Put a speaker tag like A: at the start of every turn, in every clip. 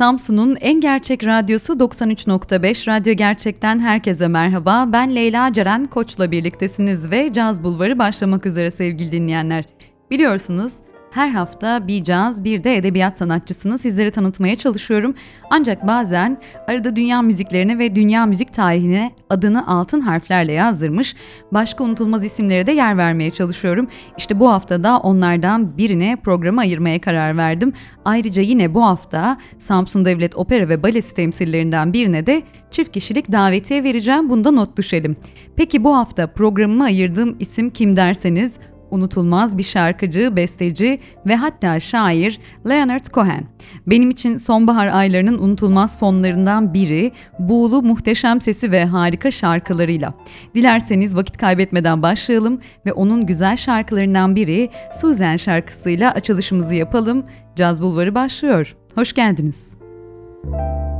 A: Samsun'un en gerçek radyosu 93.5 Radyo Gerçek'ten herkese merhaba. Ben Leyla Ceren Koç'la birliktesiniz ve Caz Bulvarı başlamak üzere sevgili dinleyenler. Biliyorsunuz her hafta bir caz, bir de edebiyat sanatçısını sizlere tanıtmaya çalışıyorum. Ancak bazen arada dünya müziklerine ve dünya müzik tarihine adını altın harflerle yazdırmış başka unutulmaz isimlere de yer vermeye çalışıyorum. İşte bu hafta da onlardan birine programı ayırmaya karar verdim. Ayrıca yine bu hafta Samsun Devlet Opera ve Balesi temsillerinden birine de çift kişilik davetiye vereceğim. Bunda not düşelim. Peki bu hafta programıma ayırdığım isim kim derseniz unutulmaz bir şarkıcı, besteci ve hatta şair Leonard Cohen. Benim için sonbahar aylarının unutulmaz fonlarından biri buğulu muhteşem sesi ve harika şarkılarıyla. Dilerseniz vakit kaybetmeden başlayalım ve onun güzel şarkılarından biri Susan şarkısıyla açılışımızı yapalım. Caz Bulvarı başlıyor. Hoş geldiniz. Müzik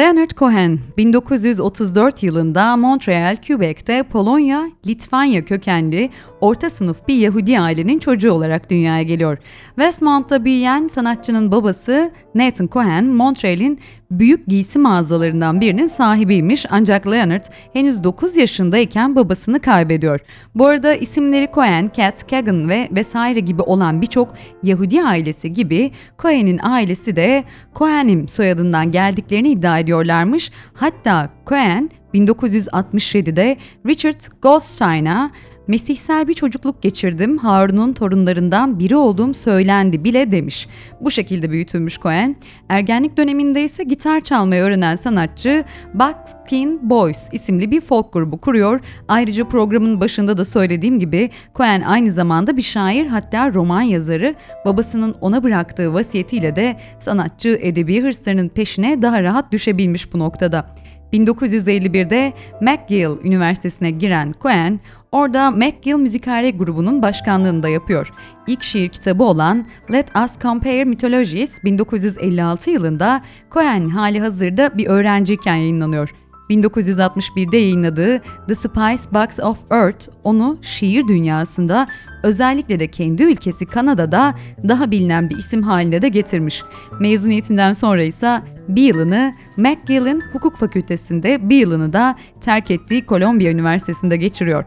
A: Leonard Cohen 1934 yılında Montreal, Quebec'te Polonya, Litvanya kökenli orta sınıf bir Yahudi ailenin çocuğu olarak dünyaya geliyor. Westmont'ta büyüyen sanatçının babası Nathan Cohen, Montreal'in büyük giysi mağazalarından birinin sahibiymiş ancak Leonard henüz 9 yaşındayken babasını kaybediyor. Bu arada isimleri Cohen, Cat, Kagan ve vesaire gibi olan birçok Yahudi ailesi gibi Cohen'in ailesi de Cohen'im soyadından geldiklerini iddia ediyorlarmış. Hatta Cohen 1967'de Richard Goldstein'a Mesihsel bir çocukluk geçirdim, Harun'un torunlarından biri olduğum söylendi bile demiş. Bu şekilde büyütülmüş Cohen. Ergenlik döneminde ise gitar çalmayı öğrenen sanatçı Buckskin Boys isimli bir folk grubu kuruyor. Ayrıca programın başında da söylediğim gibi Cohen aynı zamanda bir şair hatta roman yazarı. Babasının ona bıraktığı vasiyetiyle de sanatçı edebi hırslarının peşine daha rahat düşebilmiş bu noktada. 1951'de McGill Üniversitesi'ne giren Cohen, orada McGill Müzikare grubunun başkanlığını da yapıyor. İlk şiir kitabı olan Let Us Compare Mythologies 1956 yılında Cohen hali hazırda bir öğrenciyken yayınlanıyor. 1961'de yayınladığı The Spice Box of Earth onu şiir dünyasında özellikle de kendi ülkesi Kanada'da daha bilinen bir isim haline de getirmiş. Mezuniyetinden sonra ise bir yılını McGill'in hukuk fakültesinde bir yılını da terk ettiği Columbia Üniversitesi'nde geçiriyor.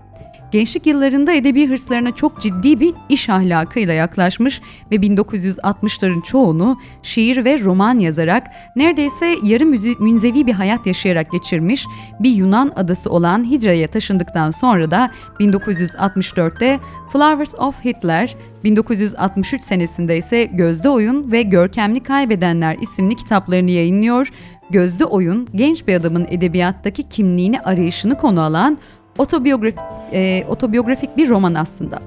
A: Gençlik yıllarında edebi hırslarına çok ciddi bir iş ahlakıyla yaklaşmış ve 1960'ların çoğunu şiir ve roman yazarak neredeyse yarı münzevi bir hayat yaşayarak geçirmiş bir Yunan adası olan Hidra'ya taşındıktan sonra da 1964'te Flowers of Hitler, 1963 senesinde ise Gözde Oyun ve Görkemli Kaybedenler isimli kitaplarını yayınlıyor. Gözde Oyun, genç bir adamın edebiyattaki kimliğini arayışını konu alan otobiyografik, e, otobiyografik bir roman aslında.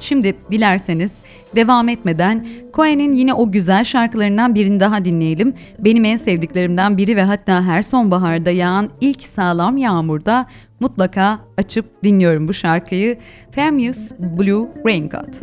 A: Şimdi dilerseniz devam etmeden Cohen'in yine o güzel şarkılarından birini daha dinleyelim. Benim en sevdiklerimden biri ve hatta her sonbaharda yağan ilk sağlam yağmurda mutlaka açıp dinliyorum bu şarkıyı. Famous Blue Raincoat.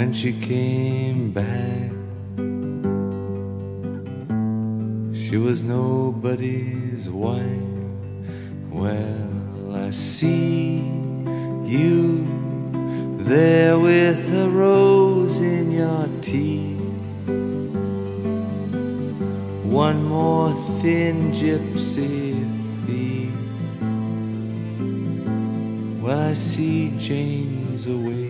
B: When she came back, she was nobody's wife. Well, I see you there with a rose in your teeth. One more thin gypsy thief. Well, I see James away.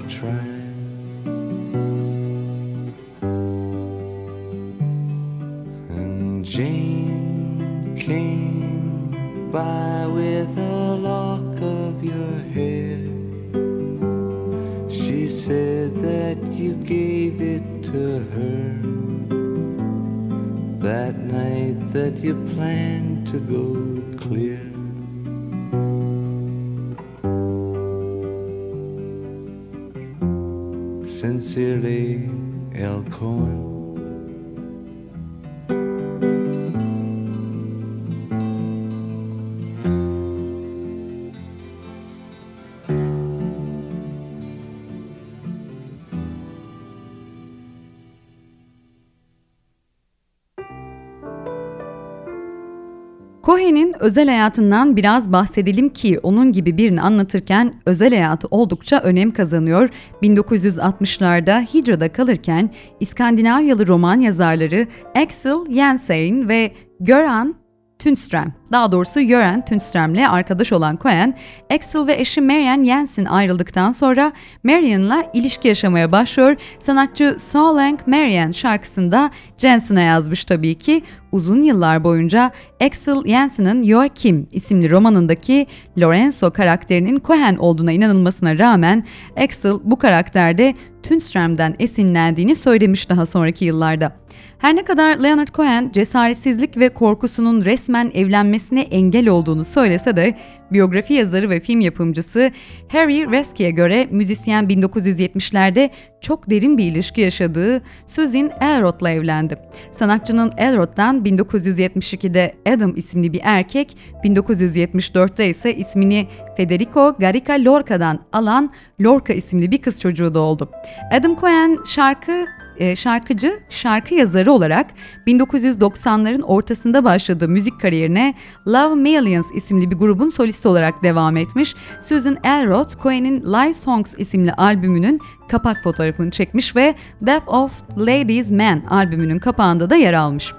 A: özel hayatından biraz bahsedelim ki onun gibi birini anlatırken özel hayatı oldukça önem kazanıyor. 1960'larda Hidra'da kalırken İskandinavyalı roman yazarları Axel Jensen ve Göran Tunström, daha doğrusu Göran Tunström'le arkadaş olan Cohen, Axel ve eşi Marian Jensen ayrıldıktan sonra Marian'la ilişki yaşamaya başlıyor. Sanatçı So Lang Marian şarkısında Jensen'a yazmış tabii ki. Uzun yıllar boyunca Axel Jensen'ın Joachim isimli romanındaki Lorenzo karakterinin Cohen olduğuna inanılmasına rağmen Axel bu karakterde Tunström'den esinlendiğini söylemiş daha sonraki yıllarda. Her ne kadar Leonard Cohen cesaretsizlik ve korkusunun resmen evlenmesine engel olduğunu söylese de biyografi yazarı ve film yapımcısı Harry Reski'ye göre müzisyen 1970'lerde çok derin bir ilişki yaşadığı Susan Elrod'la evlendi. Sanatçının Elrod'dan 1972'de Adam isimli bir erkek, 1974'te ise ismini Federico Garrica Lorca'dan alan Lorca isimli bir kız çocuğu da oldu. Adam Cohen şarkı e, şarkıcı, şarkı yazarı olarak 1990'ların ortasında başladığı müzik kariyerine Love Millions isimli bir grubun solisti olarak devam etmiş. Susan Elrod, Cohen'in Live Songs isimli albümünün kapak fotoğrafını çekmiş ve Death of Ladies Man albümünün kapağında da yer almış.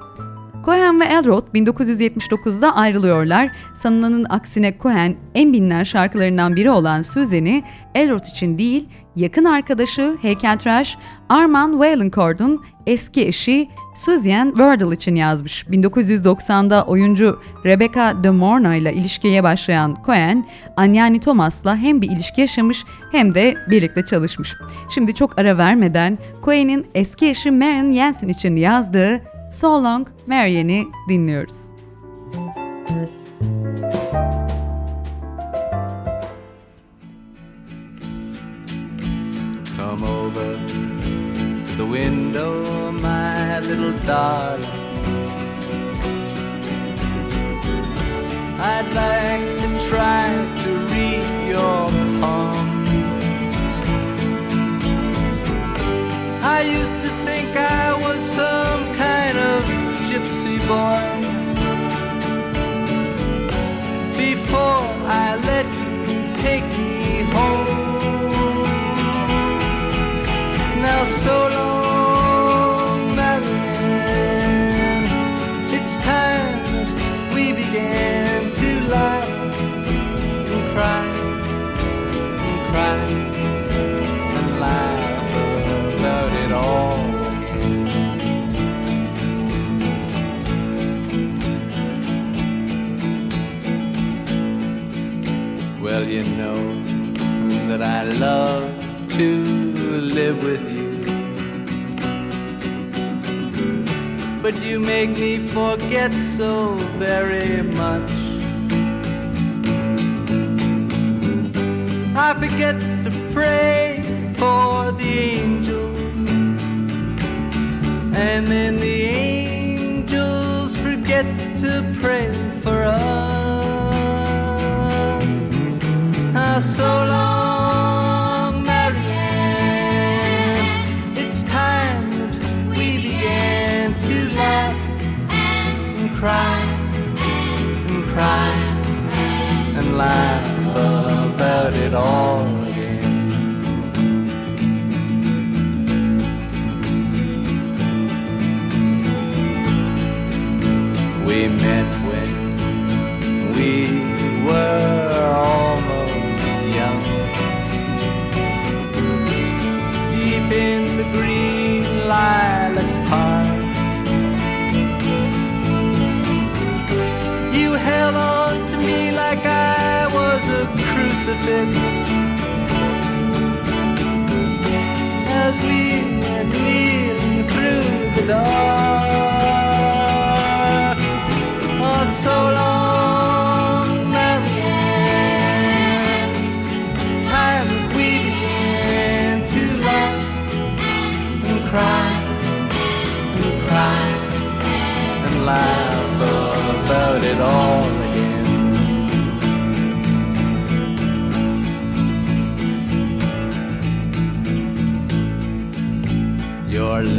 A: Cohen ve Elrod 1979'da ayrılıyorlar. Sanılanın aksine Cohen en bilinen şarkılarından biri olan Susan'i Elrod için değil yakın arkadaşı heykeltıraş Armand Vaillancourt'un eski eşi Susan Wardle için yazmış. 1990'da oyuncu Rebecca De Mornay ile ilişkiye başlayan Cohen, Anyani Thomas'la hem bir ilişki yaşamış hem de birlikte çalışmış. Şimdi çok ara vermeden Cohen'in eski eşi Marion Jensen için yazdığı So Long Marianne'i dinliyoruz.
B: Come over to the window, my little darling. I'd like You make me forget so very much. I forget to pray for the angels, and then the angels forget to pray for us. Ah, so long, cry and cry and laugh about it all again. We met when we were almost young. Deep in the green lilac crucifix. As we went kneeling through the dark.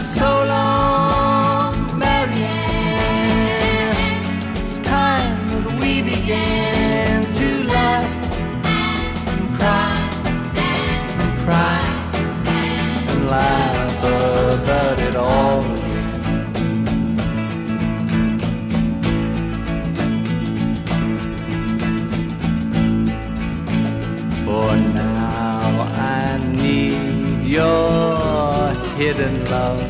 B: So long, Marianne. It's time that we began to laugh and cry and cry and laugh about it all again. For now I need your hidden love.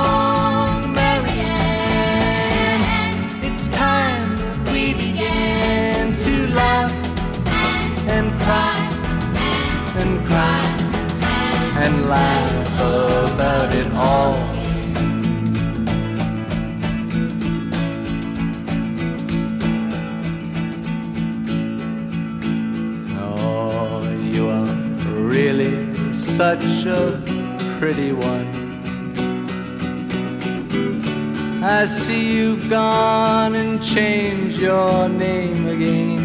B: laugh about it all. Oh, you are really such a pretty one. I see you've gone and changed your name again.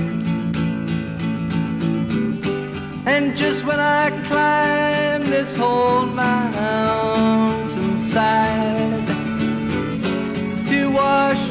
B: And just when I climb this whole mountainside to wash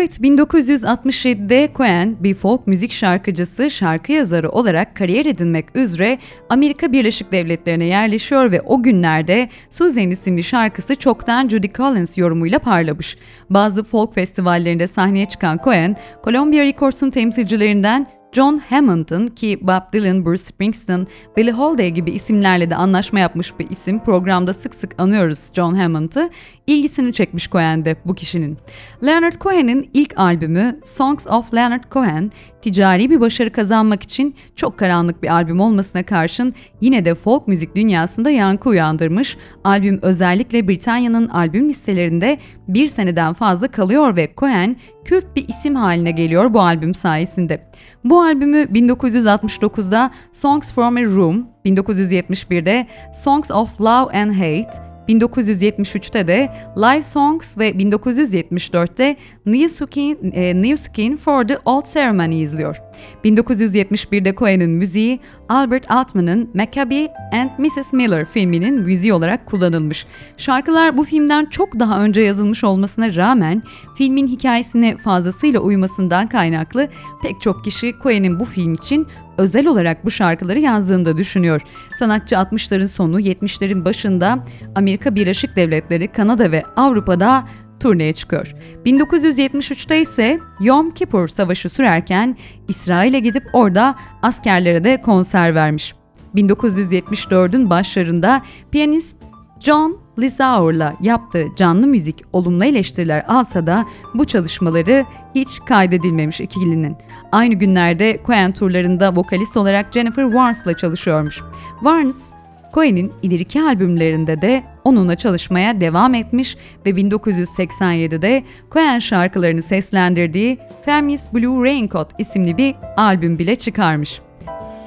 A: Evet 1967'de Cohen bir folk müzik şarkıcısı, şarkı yazarı olarak kariyer edinmek üzere Amerika Birleşik Devletleri'ne yerleşiyor ve o günlerde Susan isimli şarkısı çoktan Judy Collins yorumuyla parlamış. Bazı folk festivallerinde sahneye çıkan Cohen, Columbia Records'un temsilcilerinden John Hammond'ın ki Bob Dylan, Bruce Springsteen, Billie Holiday gibi isimlerle de anlaşma yapmış bir isim. Programda sık sık anıyoruz John Hammond'ı. İlgisini çekmiş Cohen'de bu kişinin. Leonard Cohen'in ilk albümü Songs of Leonard Cohen ticari bir başarı kazanmak için çok karanlık bir albüm olmasına karşın yine de folk müzik dünyasında yankı uyandırmış. Albüm özellikle Britanya'nın albüm listelerinde bir seneden fazla kalıyor ve Cohen kült bir isim haline geliyor bu albüm sayesinde. Bu albümü 1969'da Songs from a Room, 1971'de Songs of Love and Hate, 1973'te de Live Songs ve 1974'te New Skin, e, New Skin for the Old Ceremony izliyor. 1971'de Cohen'in müziği Albert Altman'ın Maccabi and Mrs. Miller filminin müziği olarak kullanılmış. Şarkılar bu filmden çok daha önce yazılmış olmasına rağmen filmin hikayesine fazlasıyla uymasından kaynaklı pek çok kişi Cohen'in bu film için özel olarak bu şarkıları yazdığını da düşünüyor. Sanatçı 60'ların sonu 70'lerin başında Amerika Birleşik Devletleri, Kanada ve Avrupa'da turneye çıkıyor. 1973'te ise Yom Kippur Savaşı sürerken İsrail'e gidip orada askerlere de konser vermiş. 1974'ün başlarında piyanist John Lizaur'la yaptığı canlı müzik olumlu eleştiriler alsa da bu çalışmaları hiç kaydedilmemiş ikilinin. Aynı günlerde Cohen turlarında vokalist olarak Jennifer Warnes'la çalışıyormuş. Warnes, Cohen'in ileriki albümlerinde de onunla çalışmaya devam etmiş ve 1987'de Cohen şarkılarını seslendirdiği Feminist Blue Raincoat isimli bir albüm bile çıkarmış.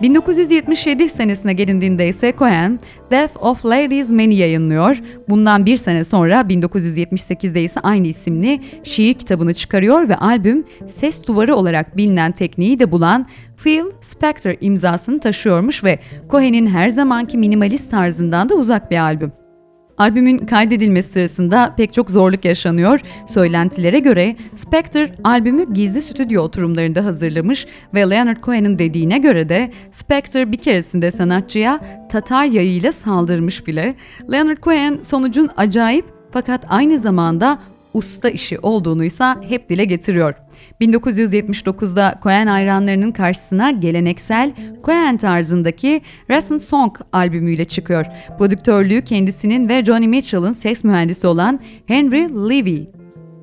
A: 1977 senesine gelindiğinde ise Cohen, Death of Ladies Man'i yayınlıyor. Bundan bir sene sonra 1978'de ise aynı isimli şiir kitabını çıkarıyor ve albüm ses duvarı olarak bilinen tekniği de bulan Phil Spector imzasını taşıyormuş ve Cohen'in her zamanki minimalist tarzından da uzak bir albüm. Albümün kaydedilmesi sırasında pek çok zorluk yaşanıyor. Söylentilere göre Spector albümü gizli stüdyo oturumlarında hazırlamış ve Leonard Cohen'in dediğine göre de Spector bir keresinde sanatçıya Tatar yayıyla saldırmış bile. Leonard Cohen sonucun acayip fakat aynı zamanda usta işi olduğunu ise hep dile getiriyor. 1979'da Cohen hayranlarının karşısına geleneksel Cohen tarzındaki Recent Song albümüyle çıkıyor. Prodüktörlüğü kendisinin ve Johnny Mitchell'ın ses mühendisi olan Henry Levy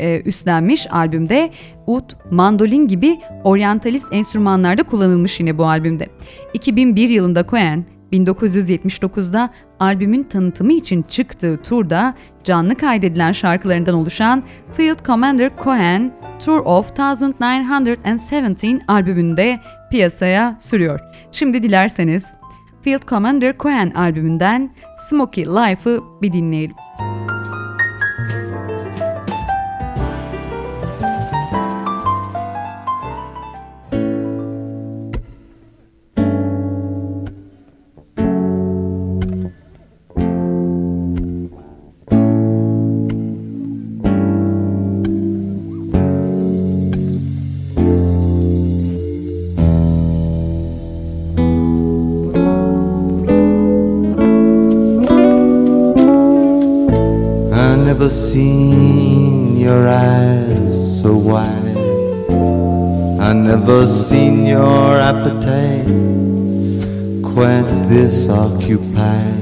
A: e, üstlenmiş albümde ud, mandolin gibi oryantalist enstrümanlarda kullanılmış yine bu albümde. 2001 yılında Cohen 1979'da albümün tanıtımı için çıktığı turda canlı kaydedilen şarkılarından oluşan Field Commander Cohen Tour of 1917 albümünde piyasaya sürüyor. Şimdi dilerseniz Field Commander Cohen albümünden Smoky Life'ı bir dinleyelim.
B: Occupied.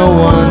B: No one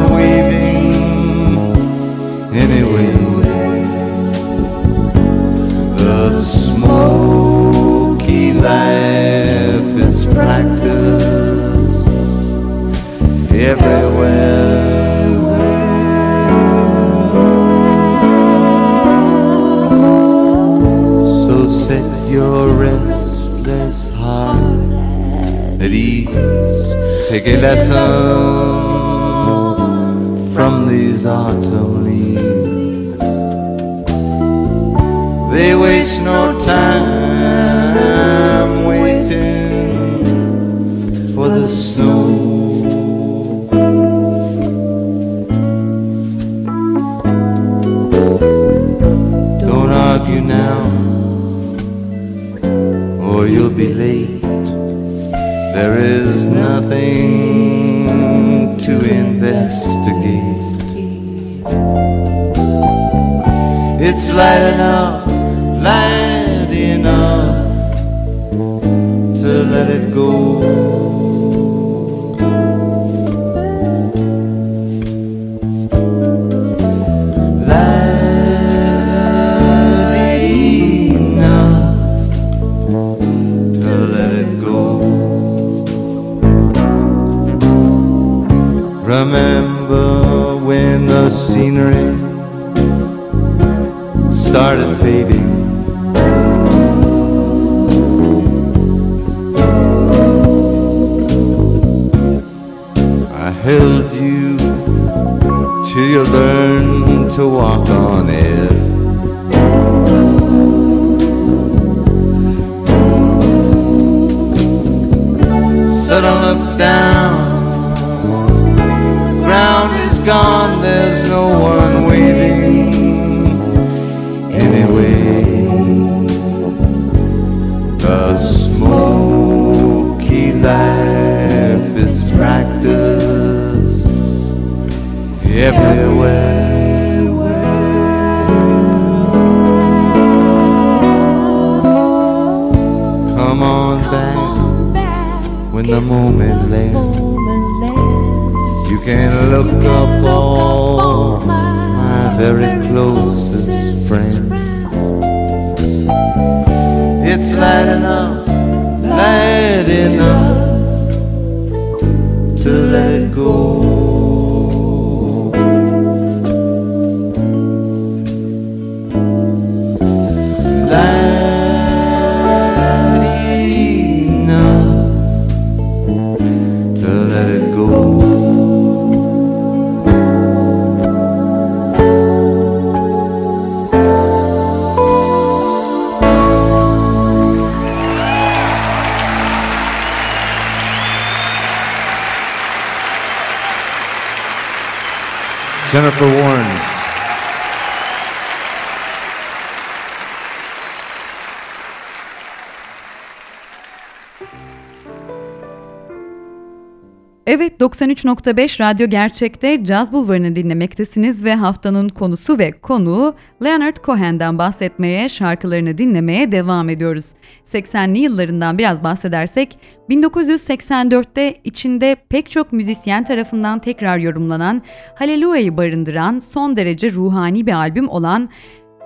A: 93.5 Radyo Gerçek'te Caz Bulvarı'nı dinlemektesiniz ve haftanın konusu ve konuğu Leonard Cohen'den bahsetmeye, şarkılarını dinlemeye devam ediyoruz. 80'li yıllarından biraz bahsedersek 1984'te içinde pek çok müzisyen tarafından tekrar yorumlanan Hallelujah'yı barındıran son derece ruhani bir albüm olan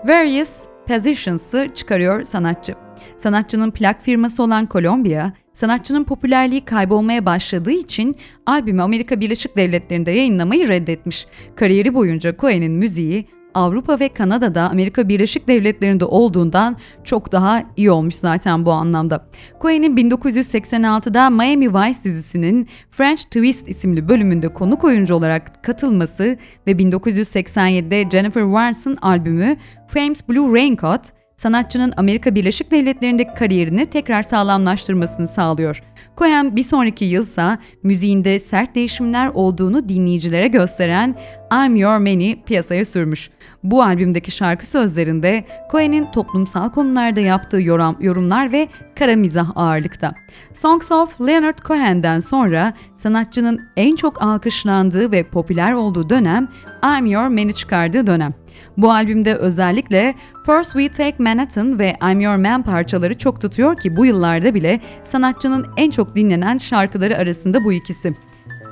A: Various Positions'ı çıkarıyor sanatçı. Sanatçının plak firması olan Columbia, sanatçının popülerliği kaybolmaya başladığı için albümü Amerika Birleşik Devletleri'nde yayınlamayı reddetmiş. Kariyeri boyunca Cohen'in müziği Avrupa ve Kanada'da Amerika Birleşik Devletleri'nde olduğundan çok daha iyi olmuş zaten bu anlamda. Cohen'in 1986'da Miami Vice dizisinin French Twist isimli bölümünde konuk oyuncu olarak katılması ve 1987'de Jennifer Warnes'ın albümü Fame's Blue Raincoat, sanatçının Amerika Birleşik Devletleri'ndeki kariyerini tekrar sağlamlaştırmasını sağlıyor. Cohen bir sonraki yılsa müziğinde sert değişimler olduğunu dinleyicilere gösteren I'm Your Man'i piyasaya sürmüş. Bu albümdeki şarkı sözlerinde Cohen'in toplumsal konularda yaptığı yorum, yorumlar ve kara mizah ağırlıkta. Songs of Leonard Cohen'den sonra sanatçının en çok alkışlandığı ve popüler olduğu dönem I'm Your Man'i çıkardığı dönem. Bu albümde özellikle First We Take Manhattan ve I'm Your Man parçaları çok tutuyor ki bu yıllarda bile sanatçının en çok dinlenen şarkıları arasında bu ikisi.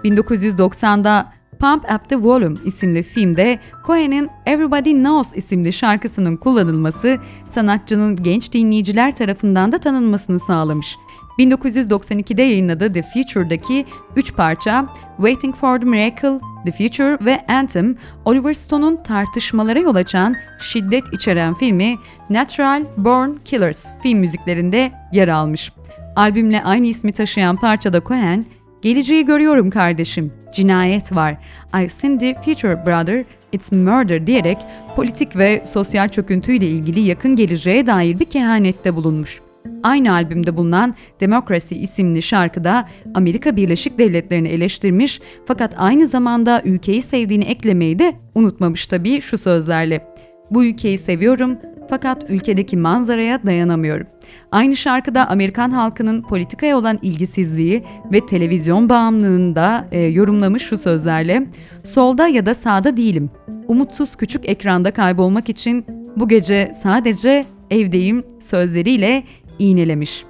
A: 1990'da Pump Up the Volume isimli filmde Cohen'in Everybody Knows isimli şarkısının kullanılması sanatçının genç dinleyiciler tarafından da tanınmasını sağlamış. 1992'de yayınladığı The Future'daki 3 parça Waiting for the Miracle, The Future ve Anthem, Oliver Stone'un tartışmalara yol açan şiddet içeren filmi Natural Born Killers film müziklerinde yer almış. Albümle aynı ismi taşıyan parçada Cohen, Geleceği görüyorum kardeşim, cinayet var. I've seen the future brother, it's murder diyerek politik ve sosyal çöküntüyle ilgili yakın geleceğe dair bir kehanette bulunmuş. Aynı albümde bulunan Democracy isimli şarkıda Amerika Birleşik Devletleri'ni eleştirmiş fakat aynı zamanda ülkeyi sevdiğini eklemeyi de unutmamış tabii şu sözlerle. Bu ülkeyi seviyorum fakat ülkedeki manzaraya dayanamıyorum. Aynı şarkıda Amerikan halkının politikaya olan ilgisizliği ve televizyon bağımlılığını da e, yorumlamış şu sözlerle Solda ya da sağda değilim. Umutsuz küçük ekranda kaybolmak için bu gece sadece evdeyim sözleriyle iğnelemiş.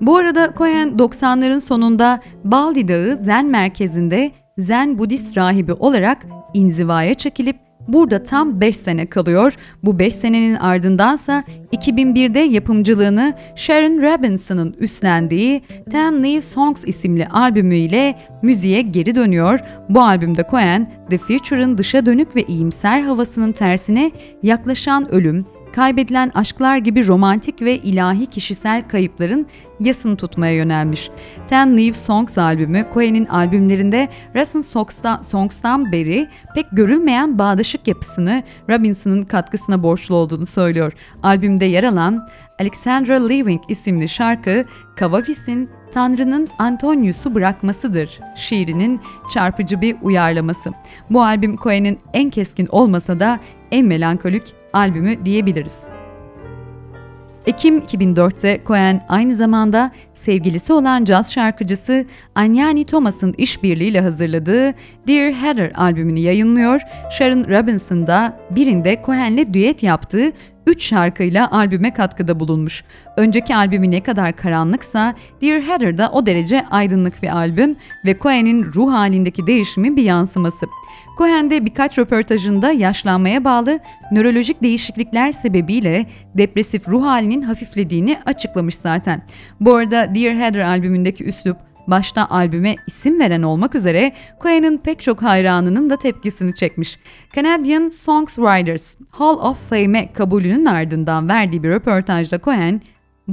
A: Bu arada Cohen 90'ların sonunda Baldi Dağı Zen merkezinde Zen Budist rahibi olarak inzivaya çekilip burada tam 5 sene kalıyor. Bu 5 senenin ardındansa 2001'de yapımcılığını Sharon Robinson'ın üstlendiği Ten New Songs isimli albümüyle müziğe geri dönüyor. Bu albümde Cohen, The Future'ın dışa dönük ve iyimser havasının tersine yaklaşan ölüm, kaybedilen aşklar gibi romantik ve ilahi kişisel kayıpların yasını tutmaya yönelmiş. Ten New Songs albümü Cohen'in albümlerinde Recent Songs'tan beri pek görülmeyen bağdaşık yapısını Robinson'ın katkısına borçlu olduğunu söylüyor. Albümde yer alan Alexandra Living isimli şarkı Kavafis'in Tanrı'nın Antonius'u bırakmasıdır şiirinin çarpıcı bir uyarlaması. Bu albüm Cohen'in en keskin olmasa da en melankolik albümü diyebiliriz. Ekim 2004'te Cohen aynı zamanda sevgilisi olan caz şarkıcısı Anyani Thomas'ın işbirliğiyle hazırladığı Dear Heather albümünü yayınlıyor. Sharon Robinson da birinde Cohen'le düet yaptığı 3 şarkıyla albüme katkıda bulunmuş. Önceki albümü ne kadar karanlıksa Dear Heather da o derece aydınlık bir albüm ve Cohen'in ruh halindeki değişimi bir yansıması. Cohen de birkaç röportajında yaşlanmaya bağlı nörolojik değişiklikler sebebiyle depresif ruh halinin hafiflediğini açıklamış zaten. Bu arada Dear Heather albümündeki üslup başta albüme isim veren olmak üzere Cohen'in pek çok hayranının da tepkisini çekmiş. Canadian Songwriters Hall of Fame'e kabulünün ardından verdiği bir röportajda Cohen,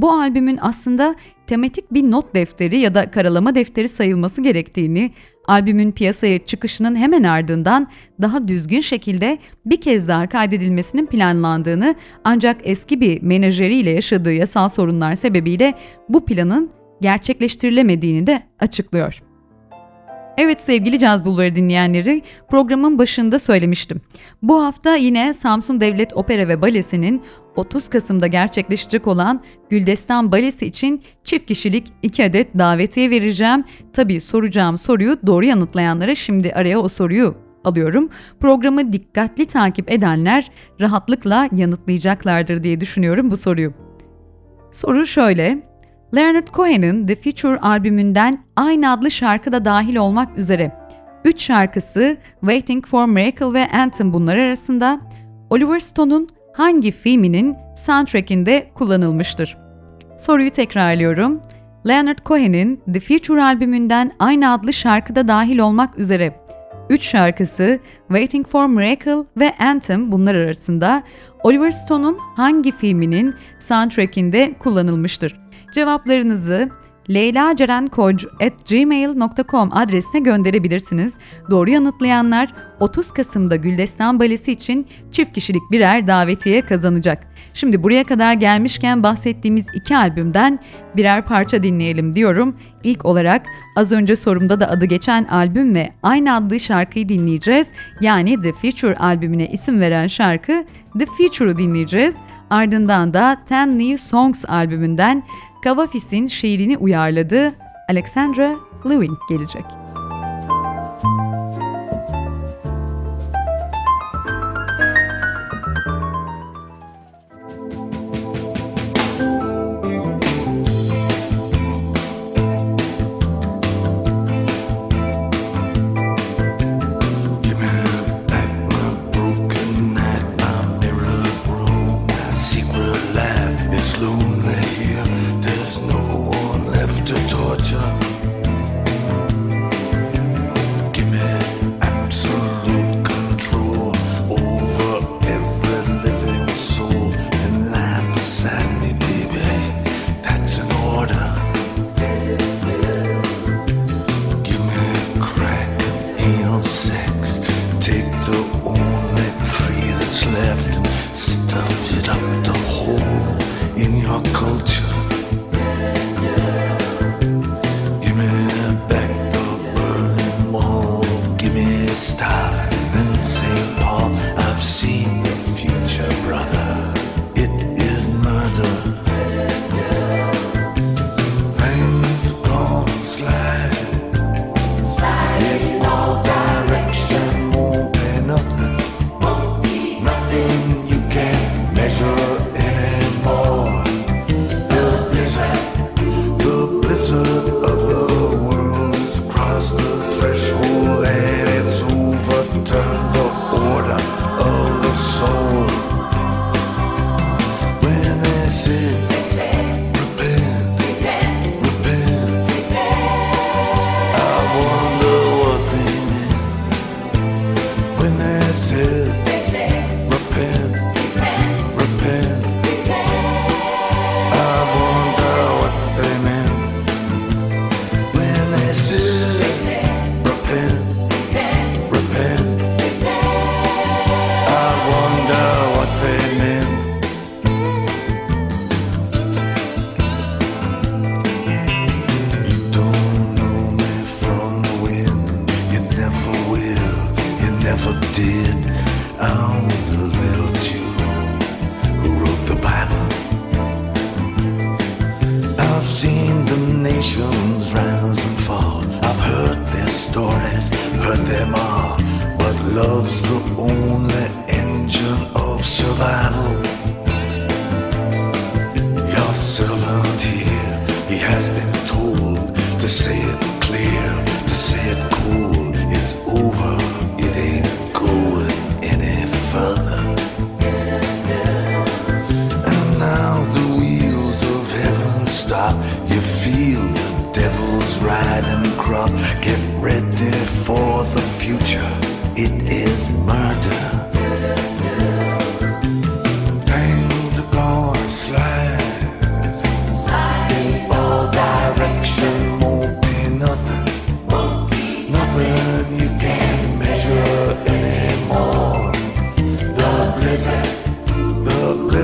A: bu albümün aslında tematik bir not defteri ya da karalama defteri sayılması gerektiğini, albümün piyasaya çıkışının hemen ardından daha düzgün şekilde bir kez daha kaydedilmesinin planlandığını ancak eski bir menajeriyle yaşadığı yasal sorunlar sebebiyle bu planın gerçekleştirilemediğini de açıklıyor.
B: Evet sevgili Caz Bulvarı dinleyenleri programın başında söylemiştim. Bu hafta yine Samsun Devlet Opera ve Balesi'nin 30 Kasım'da gerçekleşecek olan Güldestan Balesi için çift kişilik 2 adet davetiye vereceğim. Tabii soracağım soruyu doğru yanıtlayanlara şimdi araya o soruyu alıyorum. Programı dikkatli takip edenler rahatlıkla yanıtlayacaklardır diye düşünüyorum bu soruyu. Soru şöyle. Leonard Cohen'ın The Future albümünden aynı adlı şarkı da dahil olmak üzere 3 şarkısı Waiting for Miracle ve Anthem bunlar arasında Oliver Stone'un hangi filminin soundtrackinde kullanılmıştır? Soruyu tekrarlıyorum. Leonard Cohen'in The Future albümünden aynı adlı şarkı da dahil olmak üzere 3 şarkısı Waiting for Miracle ve Anthem bunlar arasında Oliver Stone'un hangi filminin soundtrackinde kullanılmıştır? Cevaplarınızı leylacerenkoc.gmail.com adresine gönderebilirsiniz. Doğru yanıtlayanlar 30 Kasım'da Güldestan Balesi için çift kişilik birer davetiye kazanacak. Şimdi buraya kadar gelmişken bahsettiğimiz iki albümden birer parça dinleyelim diyorum. İlk olarak az önce sorumda da adı geçen albüm ve aynı adlı şarkıyı dinleyeceğiz. Yani The Future albümüne isim veren şarkı The Future'u dinleyeceğiz. Ardından da Ten New Songs albümünden Kavafis'in şiirini uyarladığı Alexandra Lewin gelecek.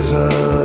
B: prison.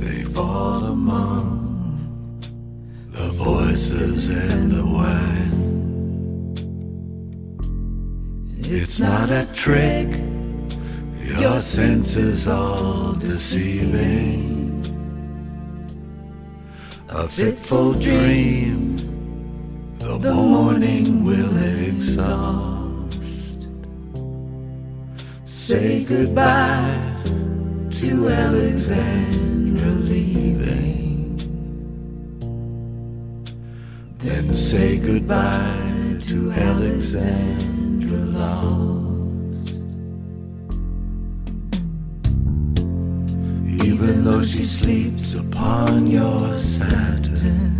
B: They fall among the voices and the wind. It's not a trick, your senses all deceiving. A fitful dream, the morning will exalt say goodbye to Alexandra leaving. Then say goodbye to Alexandra lost. Even though she sleeps upon your satin.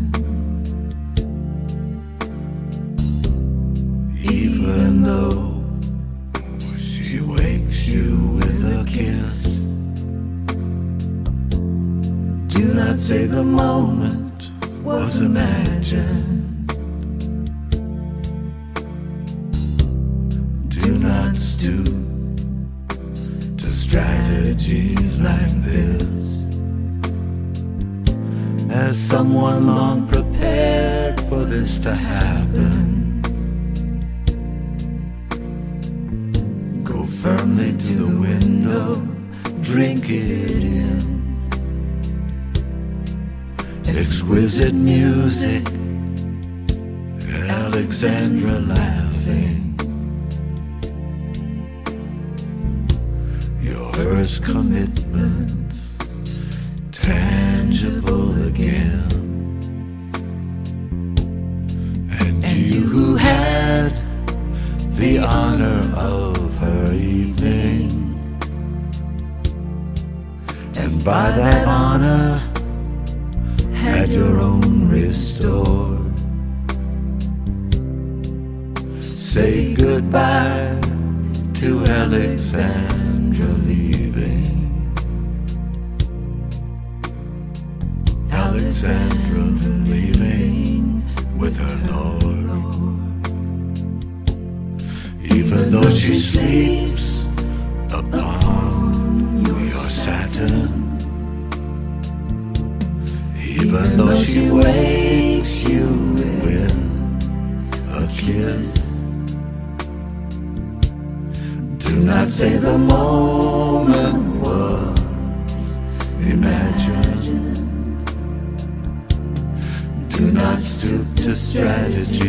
B: goodbye to Alexandra leaving. Alexandra leaving with her lord. Even though she sleeps say the moment was imagined. Do not stoop to strategies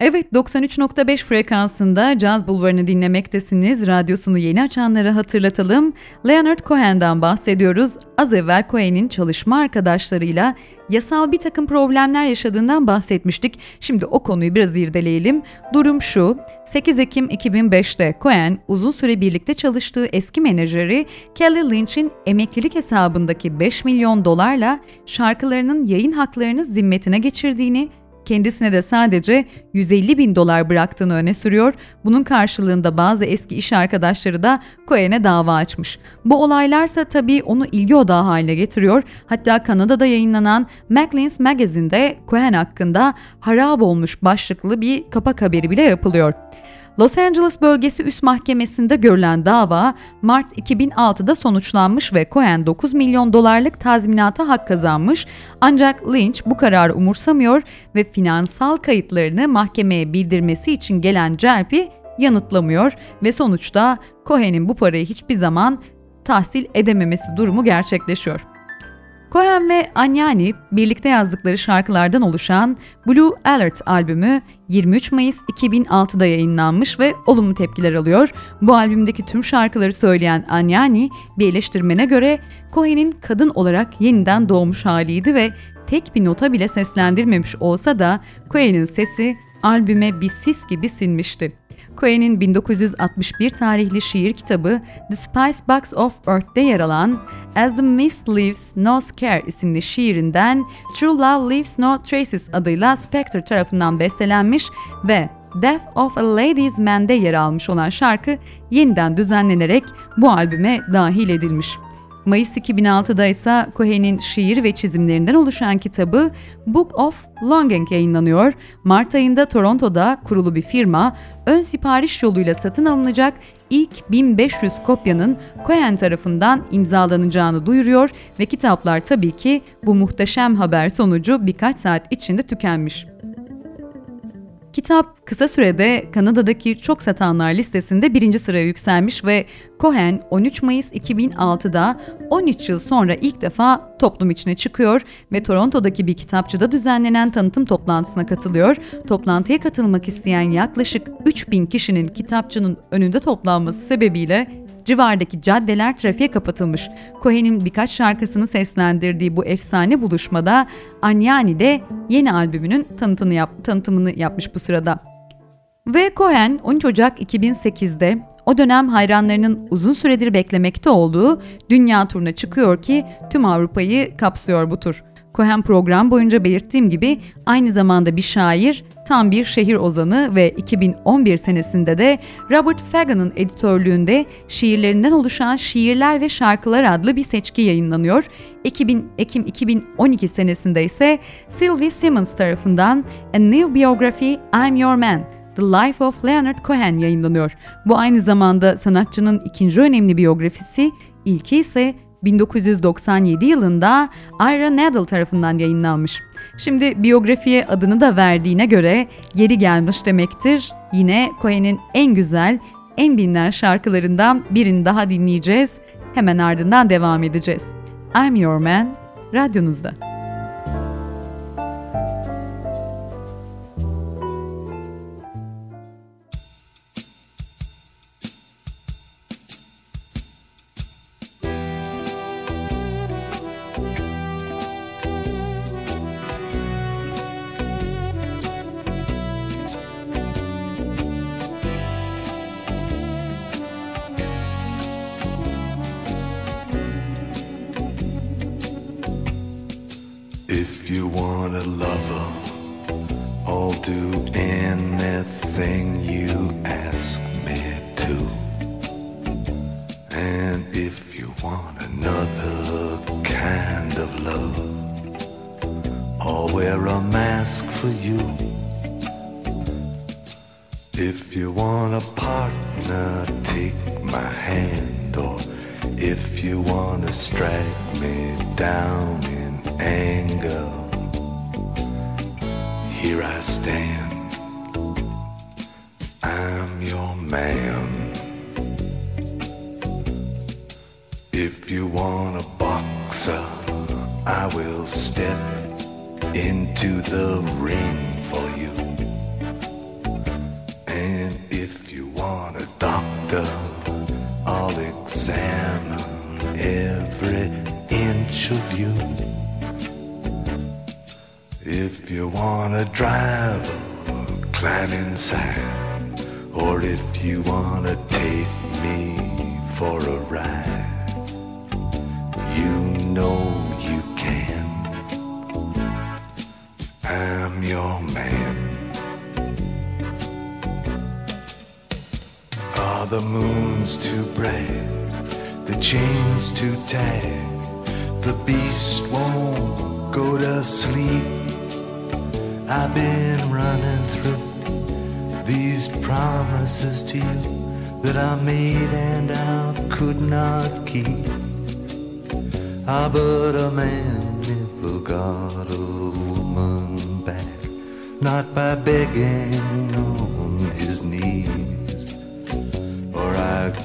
A: Evet 93.5 frekansında Caz Bulvarı'nı dinlemektesiniz. Radyosunu yeni açanlara hatırlatalım. Leonard Cohen'den bahsediyoruz. Az evvel Cohen'in çalışma arkadaşlarıyla yasal bir takım problemler yaşadığından bahsetmiştik. Şimdi o konuyu biraz irdeleyelim. Durum şu, 8 Ekim 2005'te Cohen uzun süre birlikte çalıştığı eski menajeri Kelly Lynch'in emeklilik hesabındaki 5 milyon dolarla şarkılarının yayın haklarını zimmetine geçirdiğini kendisine de sadece 150 bin dolar bıraktığını öne sürüyor. Bunun karşılığında bazı eski iş arkadaşları da Cohen'e dava açmış. Bu olaylarsa tabii onu ilgi odağı haline getiriyor. Hatta Kanada'da yayınlanan Maclean's Magazine'de Cohen hakkında harap olmuş başlıklı bir kapak haberi bile yapılıyor. Los Angeles Bölgesi Üst Mahkemesi'nde görülen dava Mart 2006'da sonuçlanmış ve Cohen 9 milyon dolarlık tazminata hak kazanmış ancak Lynch bu kararı umursamıyor ve finansal kayıtlarını mahkemeye bildirmesi için gelen celpi yanıtlamıyor ve sonuçta Cohen'in bu parayı hiçbir zaman tahsil edememesi durumu gerçekleşiyor. Cohen ve Anyani birlikte yazdıkları şarkılardan oluşan Blue Alert albümü 23 Mayıs 2006'da yayınlanmış ve olumlu tepkiler alıyor. Bu albümdeki tüm şarkıları söyleyen Anyani bir eleştirmene göre Cohen'in kadın olarak yeniden doğmuş haliydi ve tek bir nota bile seslendirmemiş olsa da Cohen'in sesi albüme bir sis gibi sinmişti. Cohen'in 1961 tarihli şiir kitabı The Spice Box of Earth'te yer alan As the Mist Leaves No Scare isimli şiirinden True Love Leaves No Traces adıyla Spectre tarafından bestelenmiş ve Death of a Ladies Man'de yer almış olan şarkı yeniden düzenlenerek bu albüme dahil edilmiş. Mayıs 2006'da ise Cohen'in şiir ve çizimlerinden oluşan kitabı Book of Longing yayınlanıyor. Mart ayında Toronto'da kurulu bir firma ön sipariş yoluyla satın alınacak ilk 1500 kopyanın Cohen tarafından imzalanacağını duyuruyor ve kitaplar tabii ki bu muhteşem haber sonucu birkaç saat içinde tükenmiş. Kitap kısa sürede Kanada'daki çok satanlar listesinde birinci sıraya yükselmiş ve Cohen 13 Mayıs 2006'da 13 yıl sonra ilk defa toplum içine çıkıyor ve Toronto'daki bir kitapçıda düzenlenen tanıtım toplantısına katılıyor. Toplantıya katılmak isteyen yaklaşık 3000 kişinin kitapçının önünde toplanması sebebiyle civardaki caddeler trafiğe kapatılmış. Cohen'in birkaç şarkısını seslendirdiği bu efsane buluşmada Anyani de yeni albümünün tanıtımını, yap, tanıtımını yapmış bu sırada. Ve Cohen 13 Ocak 2008'de o dönem hayranlarının uzun süredir beklemekte olduğu dünya turuna çıkıyor ki tüm Avrupa'yı kapsıyor bu tur. Cohen program boyunca belirttiğim gibi aynı zamanda bir şair, tam bir şehir ozanı ve 2011 senesinde de Robert Fagan'ın editörlüğünde şiirlerinden oluşan Şiirler ve Şarkılar adlı bir seçki yayınlanıyor. 2000, Ekim 2012 senesinde ise Sylvie Simmons tarafından A New Biography I'm Your Man The Life of Leonard Cohen yayınlanıyor. Bu aynı zamanda sanatçının ikinci önemli biyografisi, ilki ise 1997 yılında Ira Nadal tarafından yayınlanmış. Şimdi biyografiye adını da verdiğine göre geri gelmiş demektir. Yine Cohen'in en güzel, en bilinen şarkılarından birini daha dinleyeceğiz. Hemen ardından devam edeceğiz. I'm Your Man, radyonuzda.
B: And if you want another kind of love, I'll wear a mask for you. If you want a partner, take my hand. Or if you want to strike me down in anger, here I stand. I'm your man. If you want a boxer, I will step into the ring for you. And if you want a doctor, I'll examine every inch of you. If you want a driver, climb inside. Or if you want to take me for a ride. Moon's too bright, the chain's too tight, the beast won't go to sleep. I've been running through these promises to you that I made and I could not keep. Ah, but a man never got a woman back, not by begging on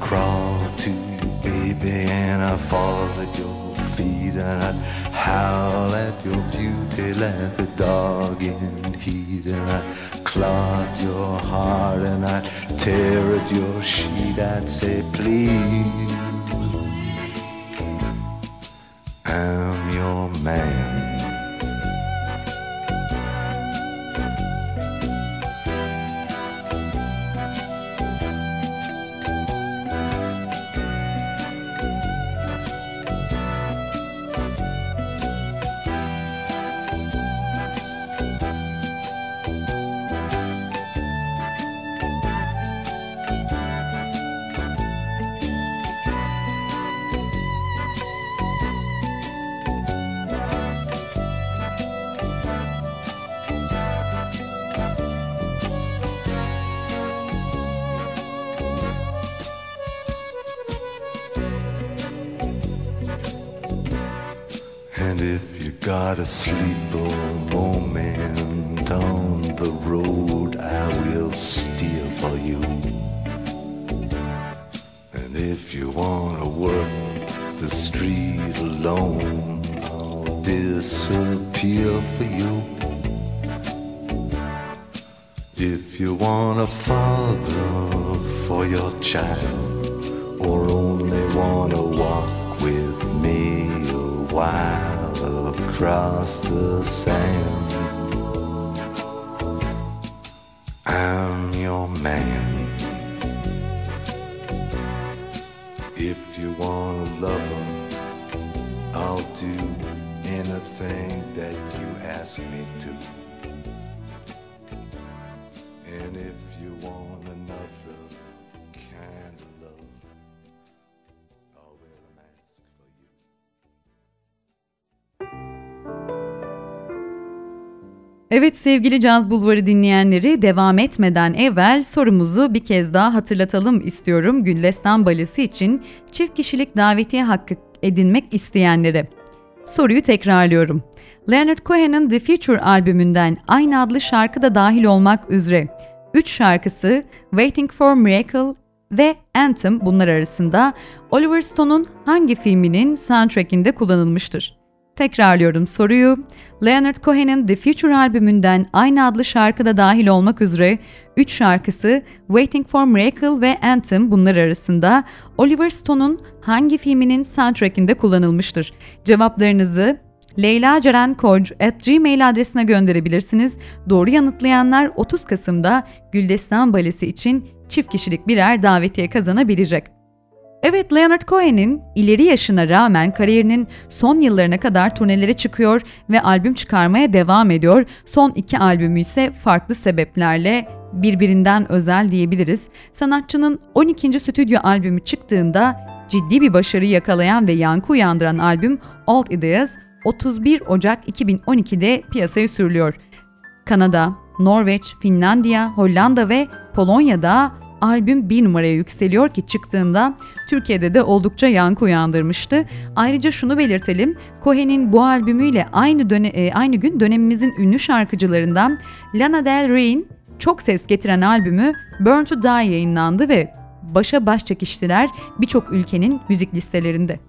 B: crawl to you, baby, and I'd fall at your feet, and I'd howl at your beauty like a dog in heat, and claw at your heart, and I'd tear at your sheet. I'd say, please, got a sleeper moment on the road, I will steer for you. And if you wanna work the street alone, I'll disappear for you. If you want a father for your child,
A: Evet sevgili Caz Bulvarı dinleyenleri devam etmeden evvel sorumuzu bir kez daha hatırlatalım istiyorum. Güllestan Balesi için çift kişilik davetiye hakkı edinmek isteyenlere. Soruyu tekrarlıyorum. Leonard Cohen'ın The Future albümünden aynı adlı şarkı da dahil olmak üzere 3 şarkısı Waiting for Miracle ve Anthem bunlar arasında Oliver Stone'un hangi filminin soundtrack'inde kullanılmıştır? Tekrarlıyorum soruyu. Leonard Cohen'in The Future albümünden aynı adlı şarkı da dahil olmak üzere 3 şarkısı Waiting for Miracle ve Anthem bunlar arasında Oliver Stone'un hangi filminin soundtrack'inde kullanılmıştır? Cevaplarınızı Leyla Ceren Koç at gmail adresine gönderebilirsiniz. Doğru yanıtlayanlar 30 Kasım'da Güldestan Balesi için çift kişilik birer davetiye kazanabilecek. Evet Leonard Cohen'in ileri yaşına rağmen kariyerinin son yıllarına kadar turnelere çıkıyor ve albüm çıkarmaya devam ediyor. Son iki albümü ise farklı sebeplerle birbirinden özel diyebiliriz. Sanatçının 12. stüdyo albümü çıktığında ciddi bir başarı yakalayan ve yankı uyandıran albüm Old Ideas 31 Ocak 2012'de piyasaya sürülüyor. Kanada, Norveç, Finlandiya, Hollanda ve Polonya'da albüm bir numaraya yükseliyor ki çıktığında Türkiye'de de oldukça yankı uyandırmıştı. Ayrıca şunu belirtelim, Cohen'in bu albümüyle aynı döne, e, aynı gün dönemimizin ünlü şarkıcılarından Lana Del Rey'in çok ses getiren albümü Burn to Die yayınlandı ve başa baş çekiştiler birçok ülkenin müzik listelerinde.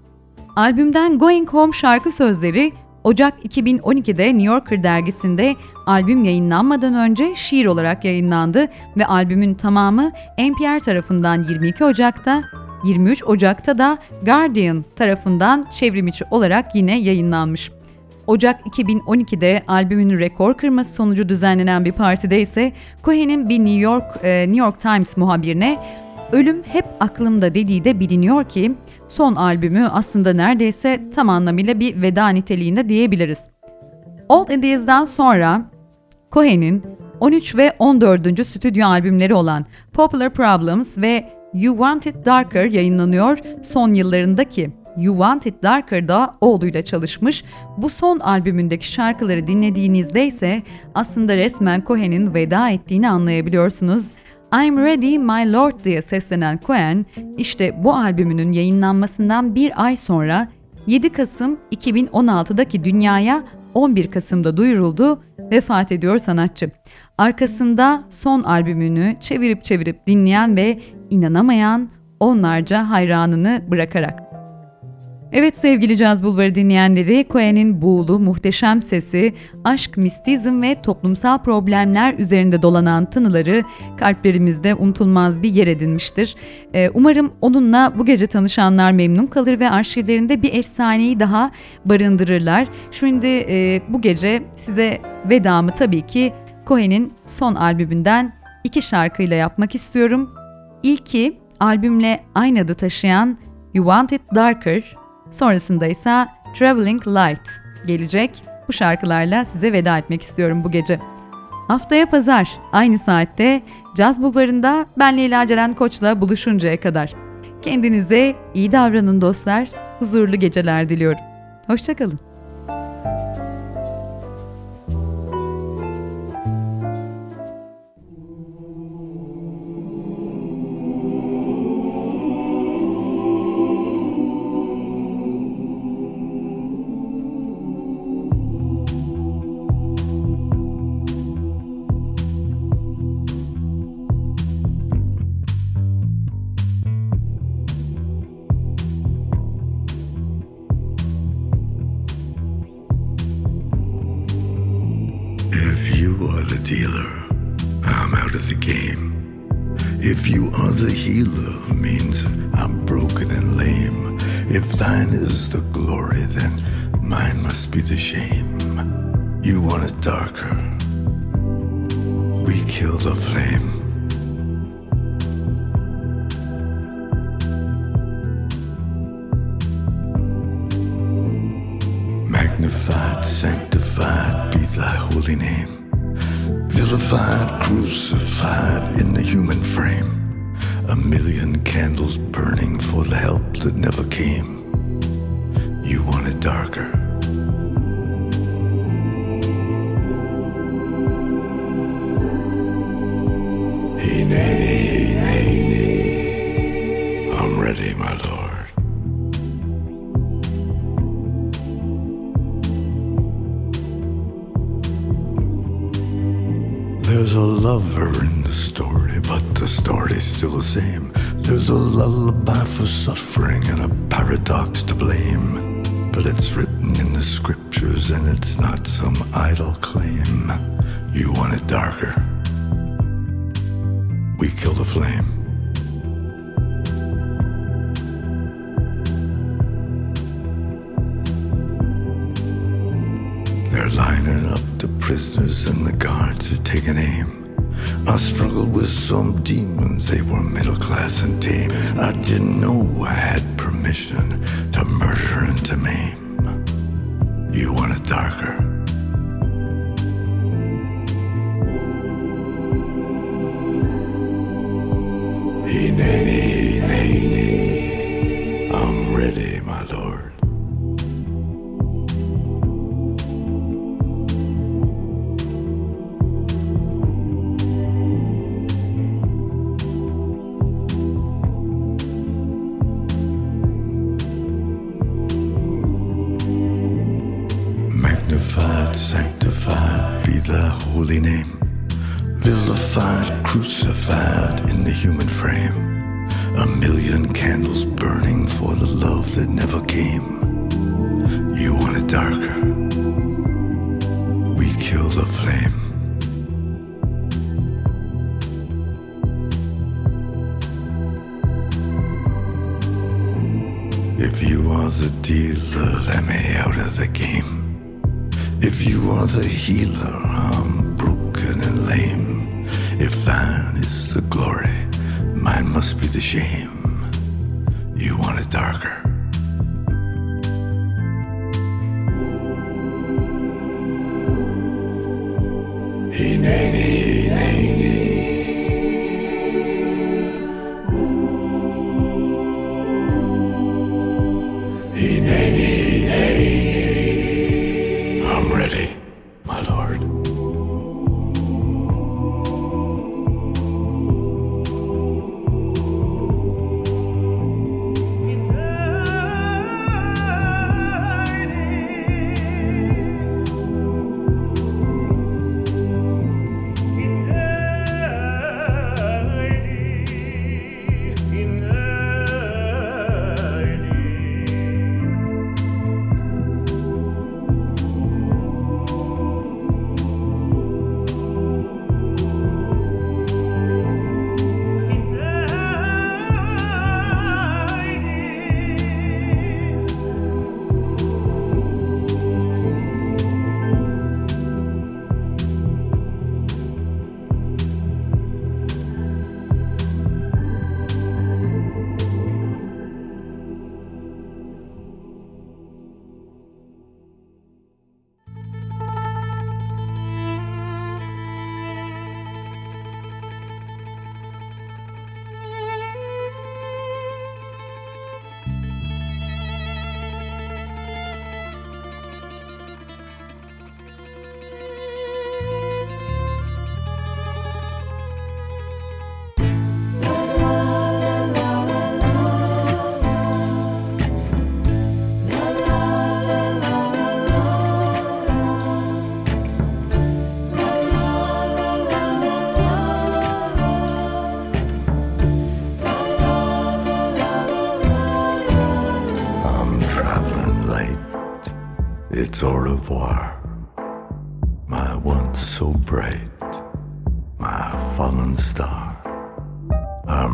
A: Albümden Going Home şarkı sözleri Ocak 2012'de New Yorker dergisinde albüm yayınlanmadan önce şiir olarak yayınlandı ve albümün tamamı NPR tarafından 22 Ocak'ta, 23 Ocak'ta da Guardian tarafından çevrimiçi olarak yine yayınlanmış. Ocak 2012'de albümün rekor kırması sonucu düzenlenen bir partide ise Cohen'in bir New York e, New York Times muhabirine Ölüm hep aklımda dediği de biliniyor ki son albümü aslında neredeyse tam anlamıyla bir veda niteliğinde diyebiliriz. Old Ideas'dan sonra Cohen'in 13 ve 14. stüdyo albümleri olan Popular Problems ve You Want It Darker yayınlanıyor. Son yıllarındaki You Want It Darker'da oğluyla çalışmış. Bu son albümündeki şarkıları dinlediğinizde ise aslında resmen Cohen'in veda ettiğini anlayabiliyorsunuz. I'm Ready My Lord diye seslenen Cohen, işte bu albümünün yayınlanmasından bir ay sonra 7 Kasım 2016'daki dünyaya 11 Kasım'da duyuruldu, vefat ediyor sanatçı. Arkasında son albümünü çevirip çevirip dinleyen ve inanamayan onlarca hayranını bırakarak. Evet sevgili Caz Bulvarı dinleyenleri, Cohen'in buğulu, muhteşem sesi, aşk, mistizm ve toplumsal problemler üzerinde dolanan tınıları kalplerimizde unutulmaz bir yer edinmiştir. Ee, umarım onunla bu gece tanışanlar memnun kalır ve arşivlerinde bir efsaneyi daha barındırırlar. Şimdi e, bu gece size vedamı tabii ki Cohen'in son albümünden iki şarkıyla yapmak istiyorum. İlki albümle aynı adı taşıyan You Want It Darker Sonrasında ise Traveling Light gelecek. Bu şarkılarla size veda etmek istiyorum bu gece. Haftaya pazar aynı saatte Caz Bulvarı'nda ben Leyla Ceren Koç'la buluşuncaya kadar. Kendinize iyi davranın dostlar, huzurlu geceler diliyorum. Hoşçakalın.
C: Darker.
B: Hey, nay, nay, nay. I'm ready, my lord. There's a lover in the story, but the story's still the same. There's a lullaby for suffering and a paradox to blame. But it's written in the scriptures and it's not some idle claim. You want it darker. We kill the flame. They're lining up the prisoners and the guards are taking aim. I struggled with some demons, they were middle class and tame. I didn't know I had permission to murder and to maim. You want it darker? Hey, nay, wanted darker.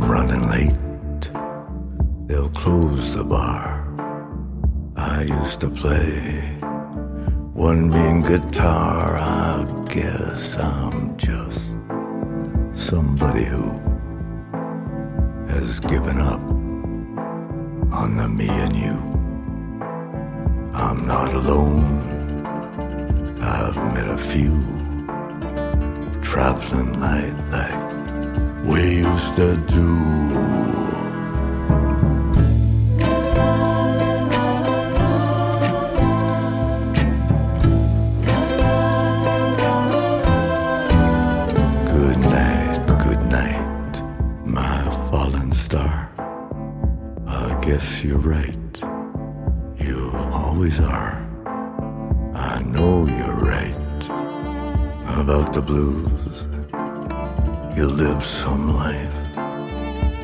B: Running late. They'll close the bar. I used to play one mean guitar. I guess I'm just somebody who has given up on the me and you. I'm not alone. I've met a few traveling light like we used to do. Good night, good night, my fallen star. I guess you're right. You always are. I know you're right about the blues. You live some life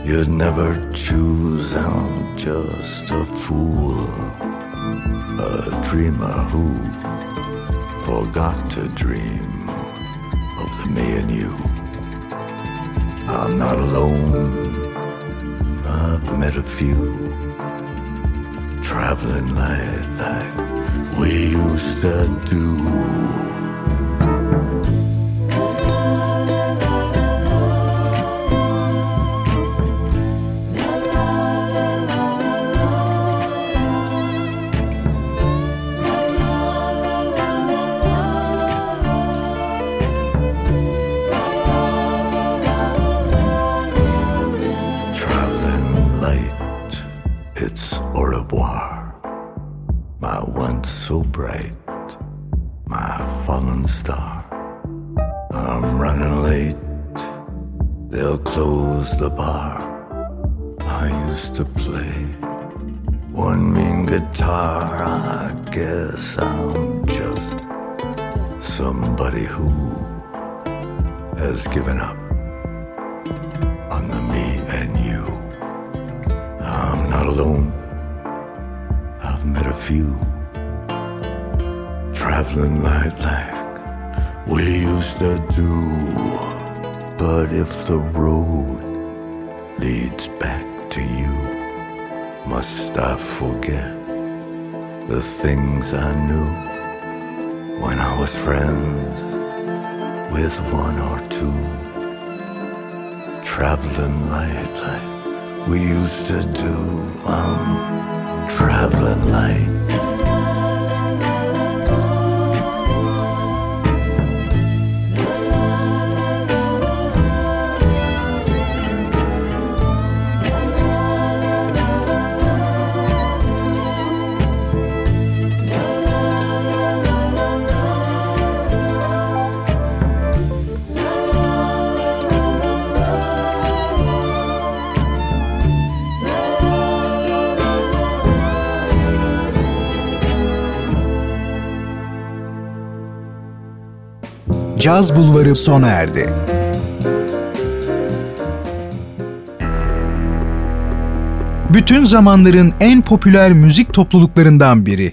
B: you'd never choose. I'm just a fool, a dreamer who forgot to dream of the me and you. I'm not alone. I've met a few traveling light like we used to do. Given up on the me and you. I'm not alone. I've met a few traveling light like we used to do. But if the road leads back to you, must I forget the things I knew when I was friends with one or two? Traveling light like we used to do. Um, I'm traveling light.
D: Caz Bulvarı sona erdi. Bütün zamanların en popüler müzik topluluklarından biri.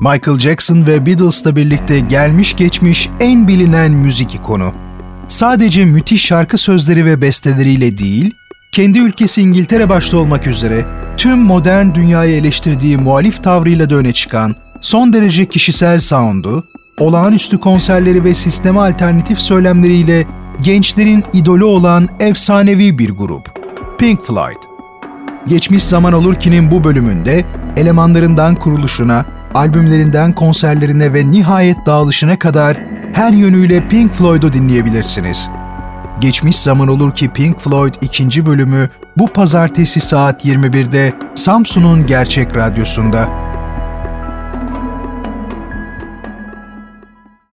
D: Michael Jackson ve Beatles'la birlikte gelmiş geçmiş en bilinen müzik ikonu. Sadece müthiş şarkı sözleri ve besteleriyle değil, kendi ülkesi İngiltere başta olmak üzere tüm modern dünyayı eleştirdiği muhalif tavrıyla da öne çıkan son derece kişisel sound'u, olağanüstü konserleri ve sisteme alternatif söylemleriyle gençlerin idolü olan efsanevi bir grup. Pink Floyd. Geçmiş zaman olur ki'nin bu bölümünde elemanlarından kuruluşuna, albümlerinden konserlerine ve nihayet dağılışına kadar her yönüyle Pink Floyd'u dinleyebilirsiniz. Geçmiş zaman olur ki Pink Floyd ikinci bölümü bu pazartesi saat 21'de Samsun'un Gerçek Radyosu'nda